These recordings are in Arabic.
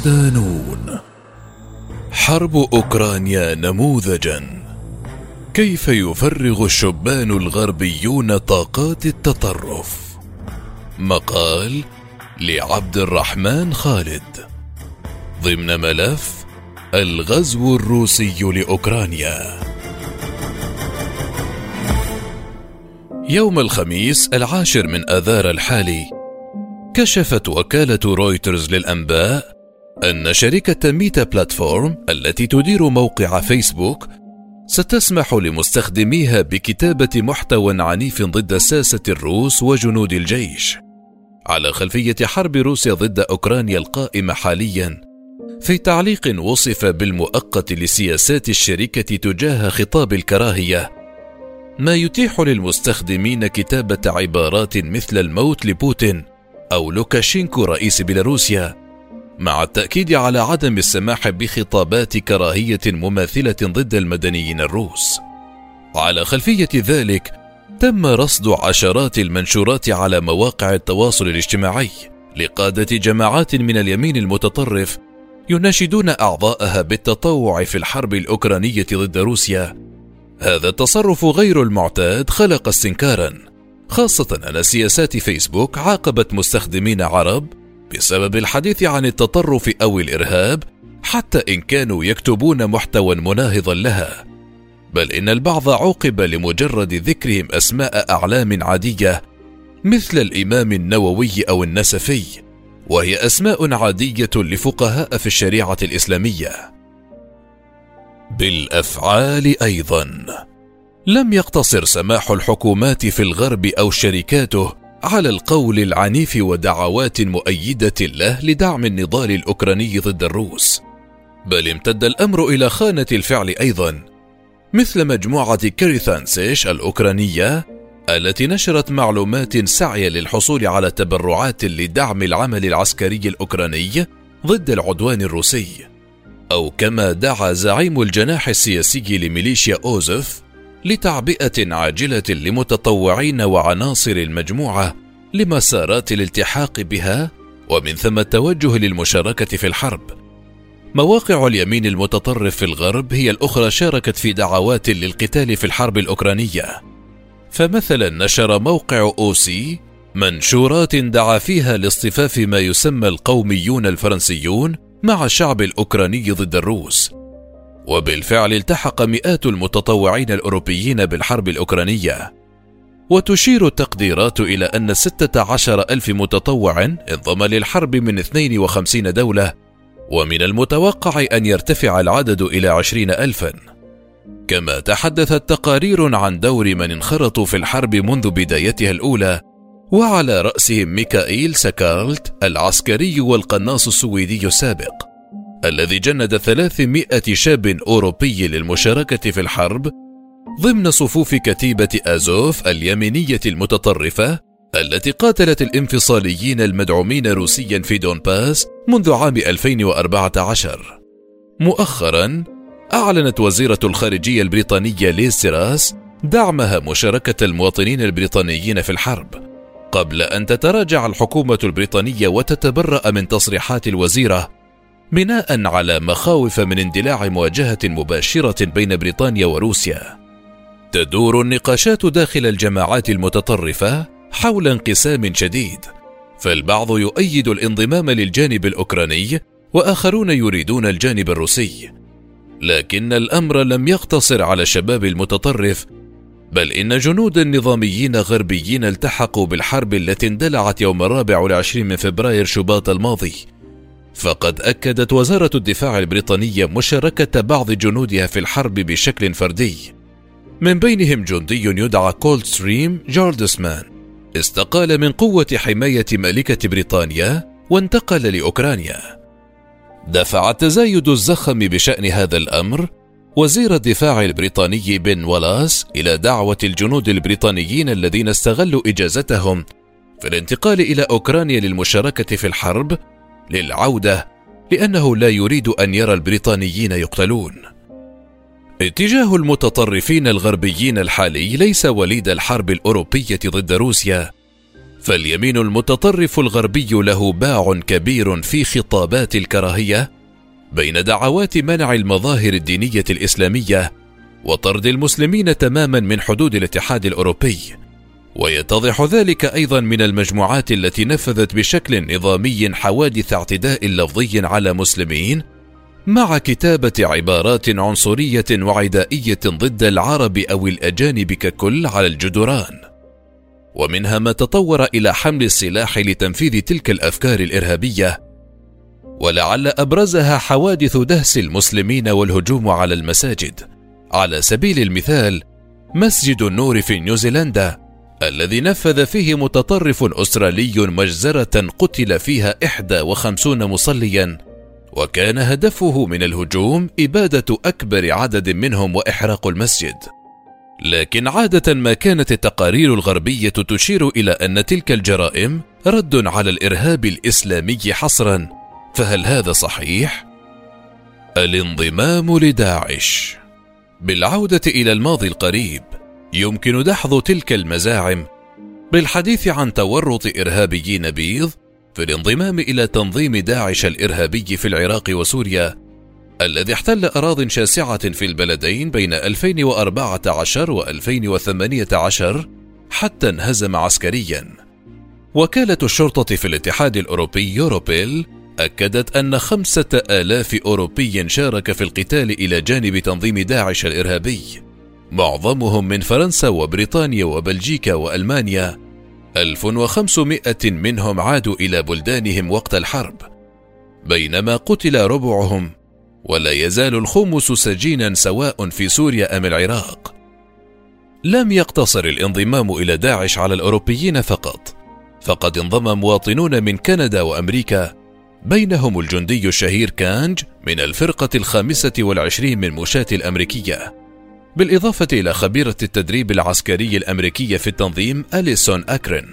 صدانون حرب أوكرانيا نموذجا. كيف يفرغ الشبان الغربيون طاقات التطرف؟ مقال لعبد الرحمن خالد. ضمن ملف الغزو الروسي لأوكرانيا. يوم الخميس العاشر من آذار الحالي كشفت وكالة رويترز للأنباء أن شركة ميتا بلاتفورم التي تدير موقع فيسبوك ستسمح لمستخدميها بكتابة محتوى عنيف ضد ساسة الروس وجنود الجيش. على خلفية حرب روسيا ضد أوكرانيا القائمة حاليا في تعليق وصف بالمؤقت لسياسات الشركة تجاه خطاب الكراهية ما يتيح للمستخدمين كتابة عبارات مثل الموت لبوتين أو لوكاشينكو رئيس بيلاروسيا مع التأكيد على عدم السماح بخطابات كراهية مماثلة ضد المدنيين الروس. على خلفية ذلك تم رصد عشرات المنشورات على مواقع التواصل الاجتماعي لقادة جماعات من اليمين المتطرف يناشدون أعضاءها بالتطوع في الحرب الأوكرانية ضد روسيا. هذا التصرف غير المعتاد خلق استنكارا خاصة أن سياسات فيسبوك عاقبت مستخدمين عرب بسبب الحديث عن التطرف أو الإرهاب حتى إن كانوا يكتبون محتوى مناهضا لها. بل إن البعض عوقب لمجرد ذكرهم أسماء أعلام عادية مثل الإمام النووي أو النسفي وهي أسماء عادية لفقهاء في الشريعة الإسلامية. بالأفعال أيضا لم يقتصر سماح الحكومات في الغرب أو شركاته على القول العنيف ودعوات مؤيدة له لدعم النضال الأوكراني ضد الروس. بل امتد الأمر إلى خانة الفعل أيضا مثل مجموعة كاريثانسيش الأوكرانية التي نشرت معلومات سعي للحصول على تبرعات لدعم العمل العسكري الأوكراني ضد العدوان الروسي. أو كما دعا زعيم الجناح السياسي لميليشيا اوزف لتعبئة عاجلة لمتطوعين وعناصر المجموعة لمسارات الالتحاق بها ومن ثم التوجه للمشاركة في الحرب. مواقع اليمين المتطرف في الغرب هي الأخرى شاركت في دعوات للقتال في الحرب الأوكرانية. فمثلا نشر موقع أوسي منشورات دعا فيها لاصطفاف ما يسمى القوميون الفرنسيون مع الشعب الأوكراني ضد الروس. وبالفعل التحق مئات المتطوعين الأوروبيين بالحرب الأوكرانية. وتشير التقديرات إلى أن 16 ألف متطوع انضم للحرب من 52 دولة ومن المتوقع أن يرتفع العدد إلى 20 ألفا. كما تحدثت تقارير عن دور من انخرطوا في الحرب منذ بدايتها الأولى وعلى رأسهم ميكائيل سكارلت العسكري والقناص السويدي السابق. الذي جند 300 شاب أوروبي للمشاركة في الحرب ضمن صفوف كتيبة أزوف اليمينية المتطرفة التي قاتلت الانفصاليين المدعومين روسيا في دونباس منذ عام 2014 مؤخرا أعلنت وزيرة الخارجية البريطانية ليستراس دعمها مشاركة المواطنين البريطانيين في الحرب. قبل أن تتراجع الحكومة البريطانية وتتبرأ من تصريحات الوزيرة بناء على مخاوف من اندلاع مواجهة مباشرة بين بريطانيا وروسيا. تدور النقاشات داخل الجماعات المتطرفة حول انقسام شديد فالبعض يؤيد الانضمام للجانب الأوكراني وآخرون يريدون الجانب الروسي. لكن الأمر لم يقتصر على الشباب المتطرف بل إن جنودا نظاميين غربيين التحقوا بالحرب التي اندلعت يوم الرابع والعشرين من فبراير شباط الماضي. فقد أكدت وزارة الدفاع البريطانية مشاركة بعض جنودها في الحرب بشكل فردي. من بينهم جندي يدعى كولد ستريم جاردسمان استقال من قوة حماية ملكة بريطانيا وانتقل لأوكرانيا. دفع التزايد الزخم بشأن هذا الأمر وزير الدفاع البريطاني بن ولاس إلى دعوة الجنود البريطانيين الذين استغلوا إجازتهم في الانتقال إلى أوكرانيا للمشاركة في الحرب للعودة لأنه لا يريد أن يرى البريطانيين يقتلون. اتجاه المتطرفين الغربيين الحالي ليس وليد الحرب الأوروبية ضد روسيا فاليمين المتطرف الغربي له باع كبير في خطابات الكراهية بين دعوات منع المظاهر الدينية الإسلامية وطرد المسلمين تماما من حدود الاتحاد الأوروبي. ويتضح ذلك أيضا من المجموعات التي نفذت بشكل نظامي حوادث اعتداء لفظي على مسلمين مع كتابة عبارات عنصرية وعدائية ضد العرب أو الأجانب ككل على الجدران. ومنها ما تطور إلى حمل السلاح لتنفيذ تلك الأفكار الإرهابية ولعل أبرزها حوادث دهس المسلمين والهجوم على المساجد. على سبيل المثال مسجد النور في نيوزيلندا الذي نفذ فيه متطرف أسترالي مجزرة قتل فيها 51 مصليا وكان هدفه من الهجوم إبادة أكبر عدد منهم وإحراق المسجد. لكن عادة ما كانت التقارير الغربية تشير إلى أن تلك الجرائم رد على الإرهاب الإسلامي حصرا. فهل هذا صحيح؟ الانضمام لداعش. بالعودة إلى الماضي القريب يمكن دحض تلك المزاعم بالحديث عن تورط إرهابي نبيذ في الانضمام إلى تنظيم داعش الإرهابي في العراق وسوريا الذي احتل أراض شاسعة في البلدين بين 2014 و 2018 حتى انهزم عسكريا. وكالة الشرطة في الاتحاد الأوروبي يوروبيل أكدت أن خمسة آلاف أوروبي شارك في القتال إلى جانب تنظيم داعش الإرهابي معظمهم من فرنسا وبريطانيا وبلجيكا وألمانيا. 1500 منهم عادوا إلى بلدانهم وقت الحرب. بينما قتل ربعهم ولا يزال الخمس سجينا سواء في سوريا أم العراق. لم يقتصر الانضمام إلى داعش على الأوروبيين فقط فقد انضم مواطنون من كندا وأمريكا. بينهم الجندي الشهير كانج من الفرقة الخامسة والعشرين من مشاة الأمريكية. بالإضافة إلى خبيرة التدريب العسكري الأمريكي في التنظيم أليسون أكرن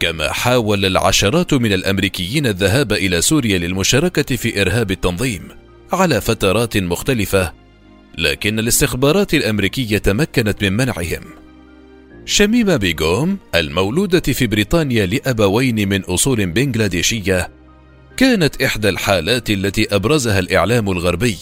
كما حاول العشرات من الأمريكيين الذهاب إلى سوريا للمشاركة في إرهاب التنظيم على فترات مختلفة لكن الاستخبارات الأمريكية تمكنت من منعهم. شميمة بيغوم المولودة في بريطانيا لأبوين من أصول بنغلاديشية كانت إحدى الحالات التي أبرزها الإعلام الغربي.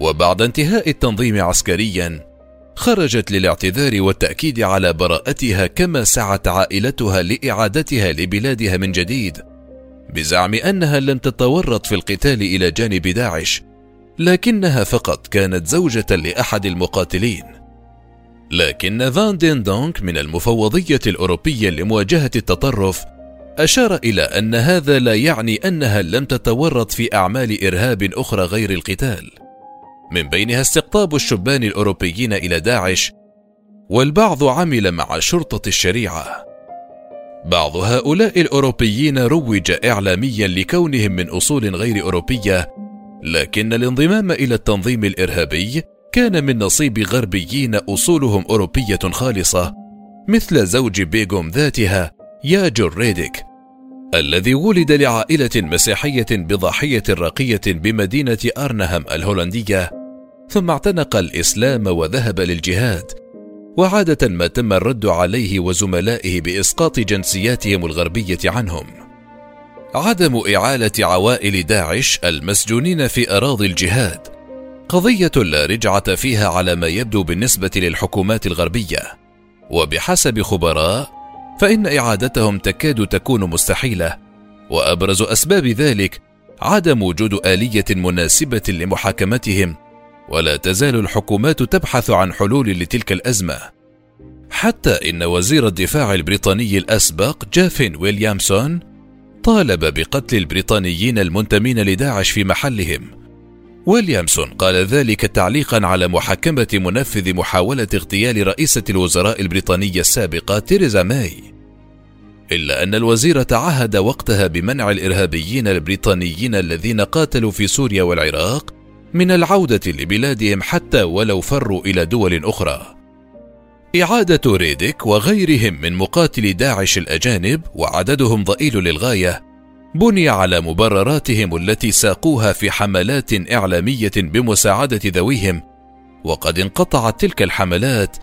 وبعد انتهاء التنظيم عسكريا خرجت للاعتذار والتأكيد على براءتها كما سعت عائلتها لإعادتها لبلادها من جديد بزعم أنها لم تتورط في القتال إلى جانب داعش لكنها فقط كانت زوجة لأحد المقاتلين. لكن فان دين دونك من المفوضية الأوروبية لمواجهة التطرف أشار إلى أن هذا لا يعني أنها لم تتورط في أعمال إرهاب أخرى غير القتال. من بينها استقطاب الشبان الأوروبيين إلى داعش والبعض عمل مع شرطة الشريعة. بعض هؤلاء الأوروبيين روج إعلاميا لكونهم من أصول غير أوروبية لكن الانضمام إلى التنظيم الإرهابي كان من نصيب غربيين أصولهم أوروبية خالصة مثل زوج بيغوم ذاتها ياجر ريديك الذي ولد لعائلة مسيحية بضاحية راقية بمدينة أرنهام الهولندية. ثم اعتنق الإسلام وذهب للجهاد. وعادة ما تم الرد عليه وزملائه بإسقاط جنسياتهم الغربية عنهم. عدم إعالة عوائل داعش المسجونين في أراضي الجهاد. قضية لا رجعة فيها على ما يبدو بالنسبة للحكومات الغربية. وبحسب خبراء فإن إعادتهم تكاد تكون مستحيلة. وأبرز أسباب ذلك عدم وجود آلية مناسبة لمحاكمتهم ولا تزال الحكومات تبحث عن حلول لتلك الأزمة. حتى إن وزير الدفاع البريطاني الأسبق جافين ويليامسون طالب بقتل البريطانيين المنتمين لداعش في محلهم. ويليامسون قال ذلك تعليقا على محاكمة منفذ محاولة اغتيال رئيسة الوزراء البريطانية السابقة تيريزا ماي. إلا أن الوزير تعهد وقتها بمنع الإرهابيين البريطانيين الذين قاتلوا في سوريا والعراق من العودة لبلادهم حتى ولو فروا إلى دول أخرى. إعادة ريديك وغيرهم من مقاتلي داعش الأجانب وعددهم ضئيل للغاية بني على مبرراتهم التي ساقوها في حملات إعلامية بمساعدة ذويهم وقد انقطعت تلك الحملات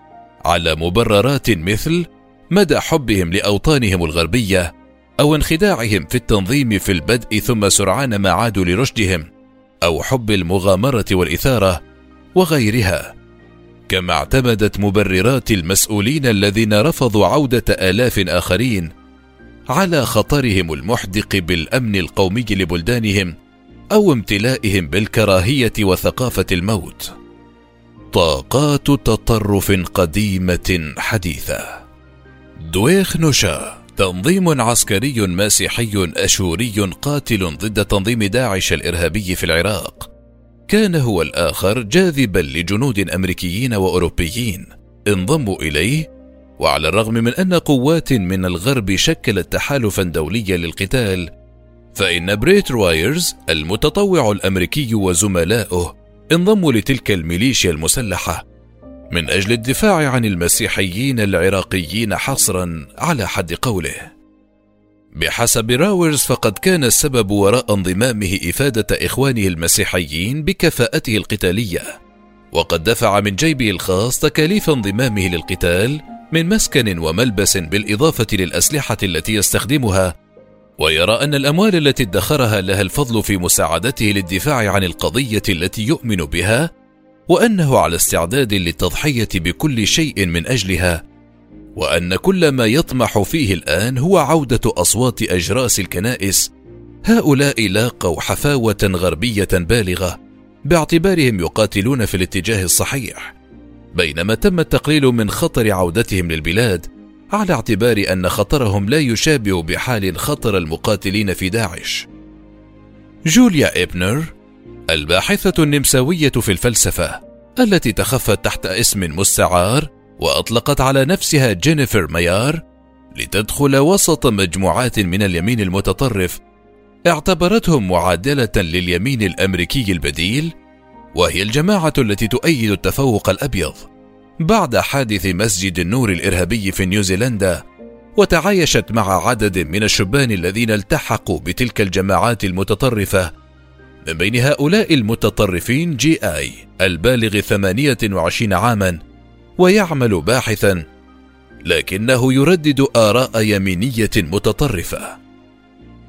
على مبررات مثل مدى حبهم لأوطانهم الغربية أو انخداعهم في التنظيم في البدء ثم سرعان ما عادوا لرشدهم أو حب المغامرة والإثارة وغيرها كما اعتمدت مبررات المسؤولين الذين رفضوا عودة آلاف آخرين على خطرهم المحدق بالأمن القومي لبلدانهم أو امتلائهم بالكراهية وثقافة الموت. طاقات تطرف قديمة حديثة. دويخ نوشا تنظيم عسكري مسيحي أشوري قاتل ضد تنظيم داعش الإرهابي في العراق. كان هو الآخر جاذبا لجنود أمريكيين وأوروبيين. انضموا إليه وعلى الرغم من أن قوات من الغرب شكلت تحالفا دوليا للقتال فإن بريت رايرز المتطوع الأمريكي وزملائه انضموا لتلك الميليشيا المسلحة. من أجل الدفاع عن المسيحيين العراقيين حصرا على حد قوله. بحسب راورز فقد كان السبب وراء انضمامه إفادة إخوانه المسيحيين بكفاءته القتالية. وقد دفع من جيبه الخاص تكاليف انضمامه للقتال من مسكن وملبس بالإضافة للأسلحة التي يستخدمها. ويرى أن الأموال التي ادخرها لها الفضل في مساعدته للدفاع عن القضية التي يؤمن بها وأنه على استعداد للتضحية بكل شيء من أجلها وأن كل ما يطمح فيه الآن هو عودة أصوات أجراس الكنائس هؤلاء لاقوا حفاوة غربية بالغة باعتبارهم يقاتلون في الاتجاه الصحيح بينما تم التقليل من خطر عودتهم للبلاد على اعتبار أن خطرهم لا يشابه بحال خطر المقاتلين في داعش. جوليا إبنر الباحثة النمساوية في الفلسفة التي تخفت تحت اسم مستعار وأطلقت على نفسها جينيفر ميار لتدخل وسط مجموعات من اليمين المتطرف اعتبرتهم معادلة لليمين الأمريكي البديل وهي الجماعة التي تؤيد التفوق الأبيض. بعد حادث مسجد النور الإرهابي في نيوزيلندا وتعايشت مع عدد من الشبان الذين التحقوا بتلك الجماعات المتطرفة من بين هؤلاء المتطرفين جي آي البالغ 28 عاما ويعمل باحثا لكنه يردد آراء يمينية متطرفة.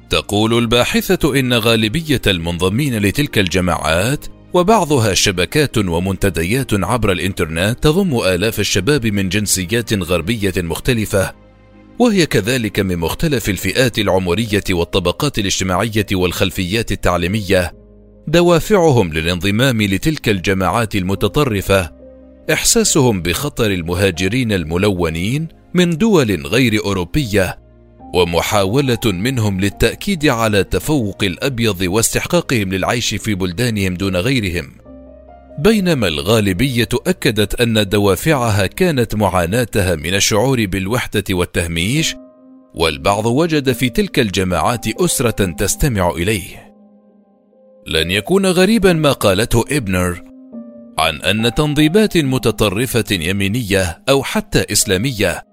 تقول الباحثة إن غالبية المنضمين لتلك الجماعات وبعضها شبكات ومنتديات عبر الإنترنت تضم آلاف الشباب من جنسيات غربية مختلفة وهي كذلك من مختلف الفئات العمرية والطبقات الاجتماعية والخلفيات التعليمية. دوافعهم للانضمام لتلك الجماعات المتطرفة إحساسهم بخطر المهاجرين الملونين من دول غير أوروبية ومحاولة منهم للتأكيد على تفوق الأبيض واستحقاقهم للعيش في بلدانهم دون غيرهم. بينما الغالبية أكدت أن دوافعها كانت معاناتها من الشعور بالوحدة والتهميش والبعض وجد في تلك الجماعات أسرة تستمع إليه. لن يكون غريبا ما قالته إبنر عن أن تنظيمات متطرفة يمينية أو حتى إسلامية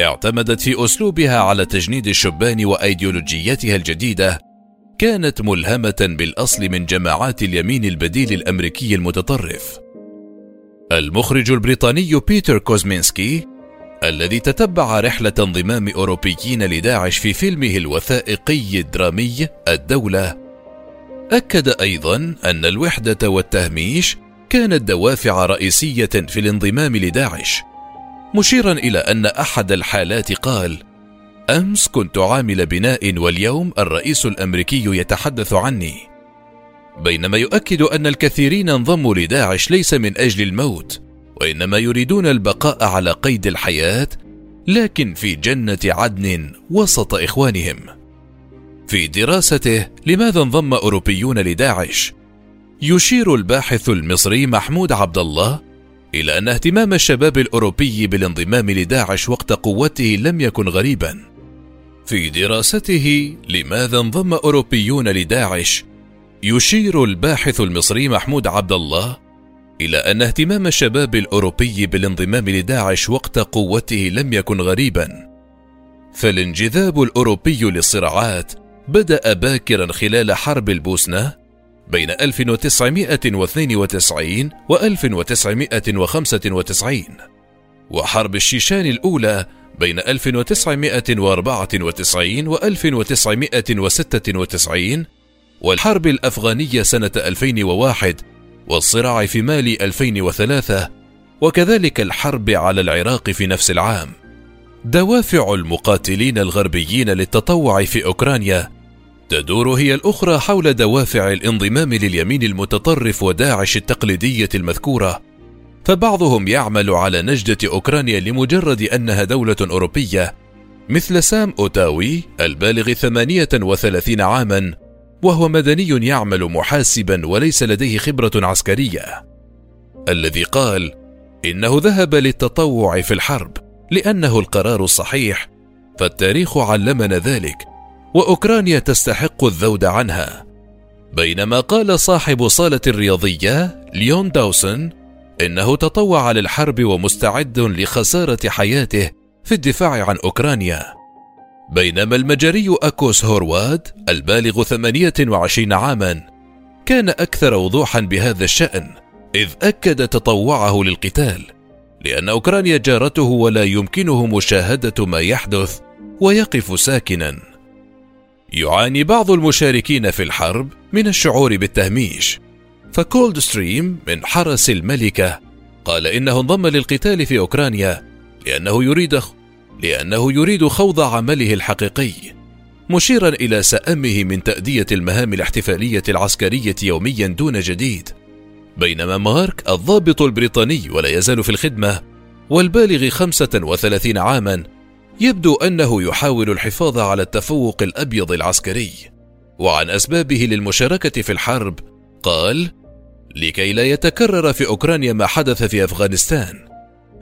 اعتمدت في أسلوبها على تجنيد الشبان وأيديولوجيتها الجديدة كانت ملهمة بالأصل من جماعات اليمين البديل الأمريكي المتطرف. المخرج البريطاني بيتر كوزمينسكي الذي تتبع رحلة انضمام أوروبيين لداعش في فيلمه الوثائقي الدرامي الدولة أكد أيضا أن الوحدة والتهميش كانت دوافع رئيسية في الانضمام لداعش. مشيرا إلى أن أحد الحالات قال أمس كنت عامل بناء واليوم الرئيس الأمريكي يتحدث عني. بينما يؤكد أن الكثيرين انضموا لداعش ليس من أجل الموت وإنما يريدون البقاء على قيد الحياة لكن في جنة عدن وسط إخوانهم. في دراسته لماذا انضم أوروبيون لداعش يشير الباحث المصري محمود عبد الله إلى أن اهتمام الشباب الأوروبي بالانضمام لداعش وقت قوته لم يكن غريبا. في دراسته لماذا انضم أوروبيون لداعش، يشير الباحث المصري محمود عبد الله إلى أن اهتمام الشباب الأوروبي بالانضمام لداعش وقت قوته لم يكن غريبا. فالانجذاب الأوروبي للصراعات بدأ باكرا خلال حرب البوسنة بين 1992 و 1995 وحرب الشيشان الأولى بين 1994 و 1996 والحرب الأفغانية سنة 2001 والصراع في مالي 2003 وكذلك الحرب على العراق في نفس العام. دوافع المقاتلين الغربيين للتطوع في أوكرانيا تدور هي الأخرى حول دوافع الانضمام لليمين المتطرف وداعش التقليدية المذكورة. فبعضهم يعمل على نجدة أوكرانيا لمجرد أنها دولة أوروبية مثل سام أوتاوي البالغ 38 عاما وهو مدني يعمل محاسبا وليس لديه خبرة عسكرية. الذي قال إنه ذهب للتطوع في الحرب لأنه القرار الصحيح فالتاريخ علمنا ذلك وأوكرانيا تستحق الذود عنها. بينما قال صاحب صالة الرياضية ليون داوسون إنه تطوع للحرب ومستعد لخسارة حياته في الدفاع عن أوكرانيا. بينما المجري أكوس هورواد البالغ 28 عاما كان أكثر وضوحا بهذا الشأن إذ أكد تطوعه للقتال لأن أوكرانيا جارته ولا يمكنه مشاهدة ما يحدث ويقف ساكنا. يعاني بعض المشاركين في الحرب من الشعور بالتهميش. فكولد ستريم من حرس الملكة قال إنه انضم للقتال في أوكرانيا لأنه يريد لأنه يريد خوض عمله الحقيقي مشيرا إلى سأمه من تأدية المهام الاحتفالية العسكرية يوميا دون جديد. بينما مارك الضابط البريطاني ولا يزال في الخدمة والبالغ 35 عاما يبدو أنه يحاول الحفاظ على التفوق الأبيض العسكري. وعن أسبابه للمشاركة في الحرب قال لكي لا يتكرر في أوكرانيا ما حدث في أفغانستان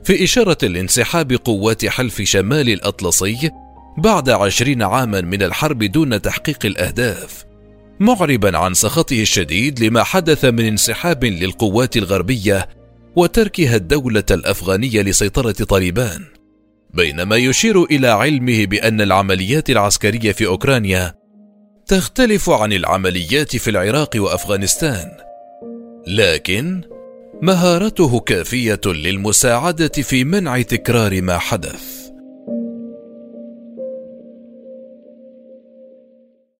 في إشارة لانسحاب قوات حلف شمال الأطلسي بعد عشرين عاما من الحرب دون تحقيق الأهداف معربا عن سخطه الشديد لما حدث من انسحاب للقوات الغربية وتركها الدولة الأفغانية لسيطرة طالبان. بينما يشير إلى علمه بأن العمليات العسكرية في أوكرانيا تختلف عن العمليات في العراق وأفغانستان. لكن مهارته كافية للمساعدة في منع تكرار ما حدث.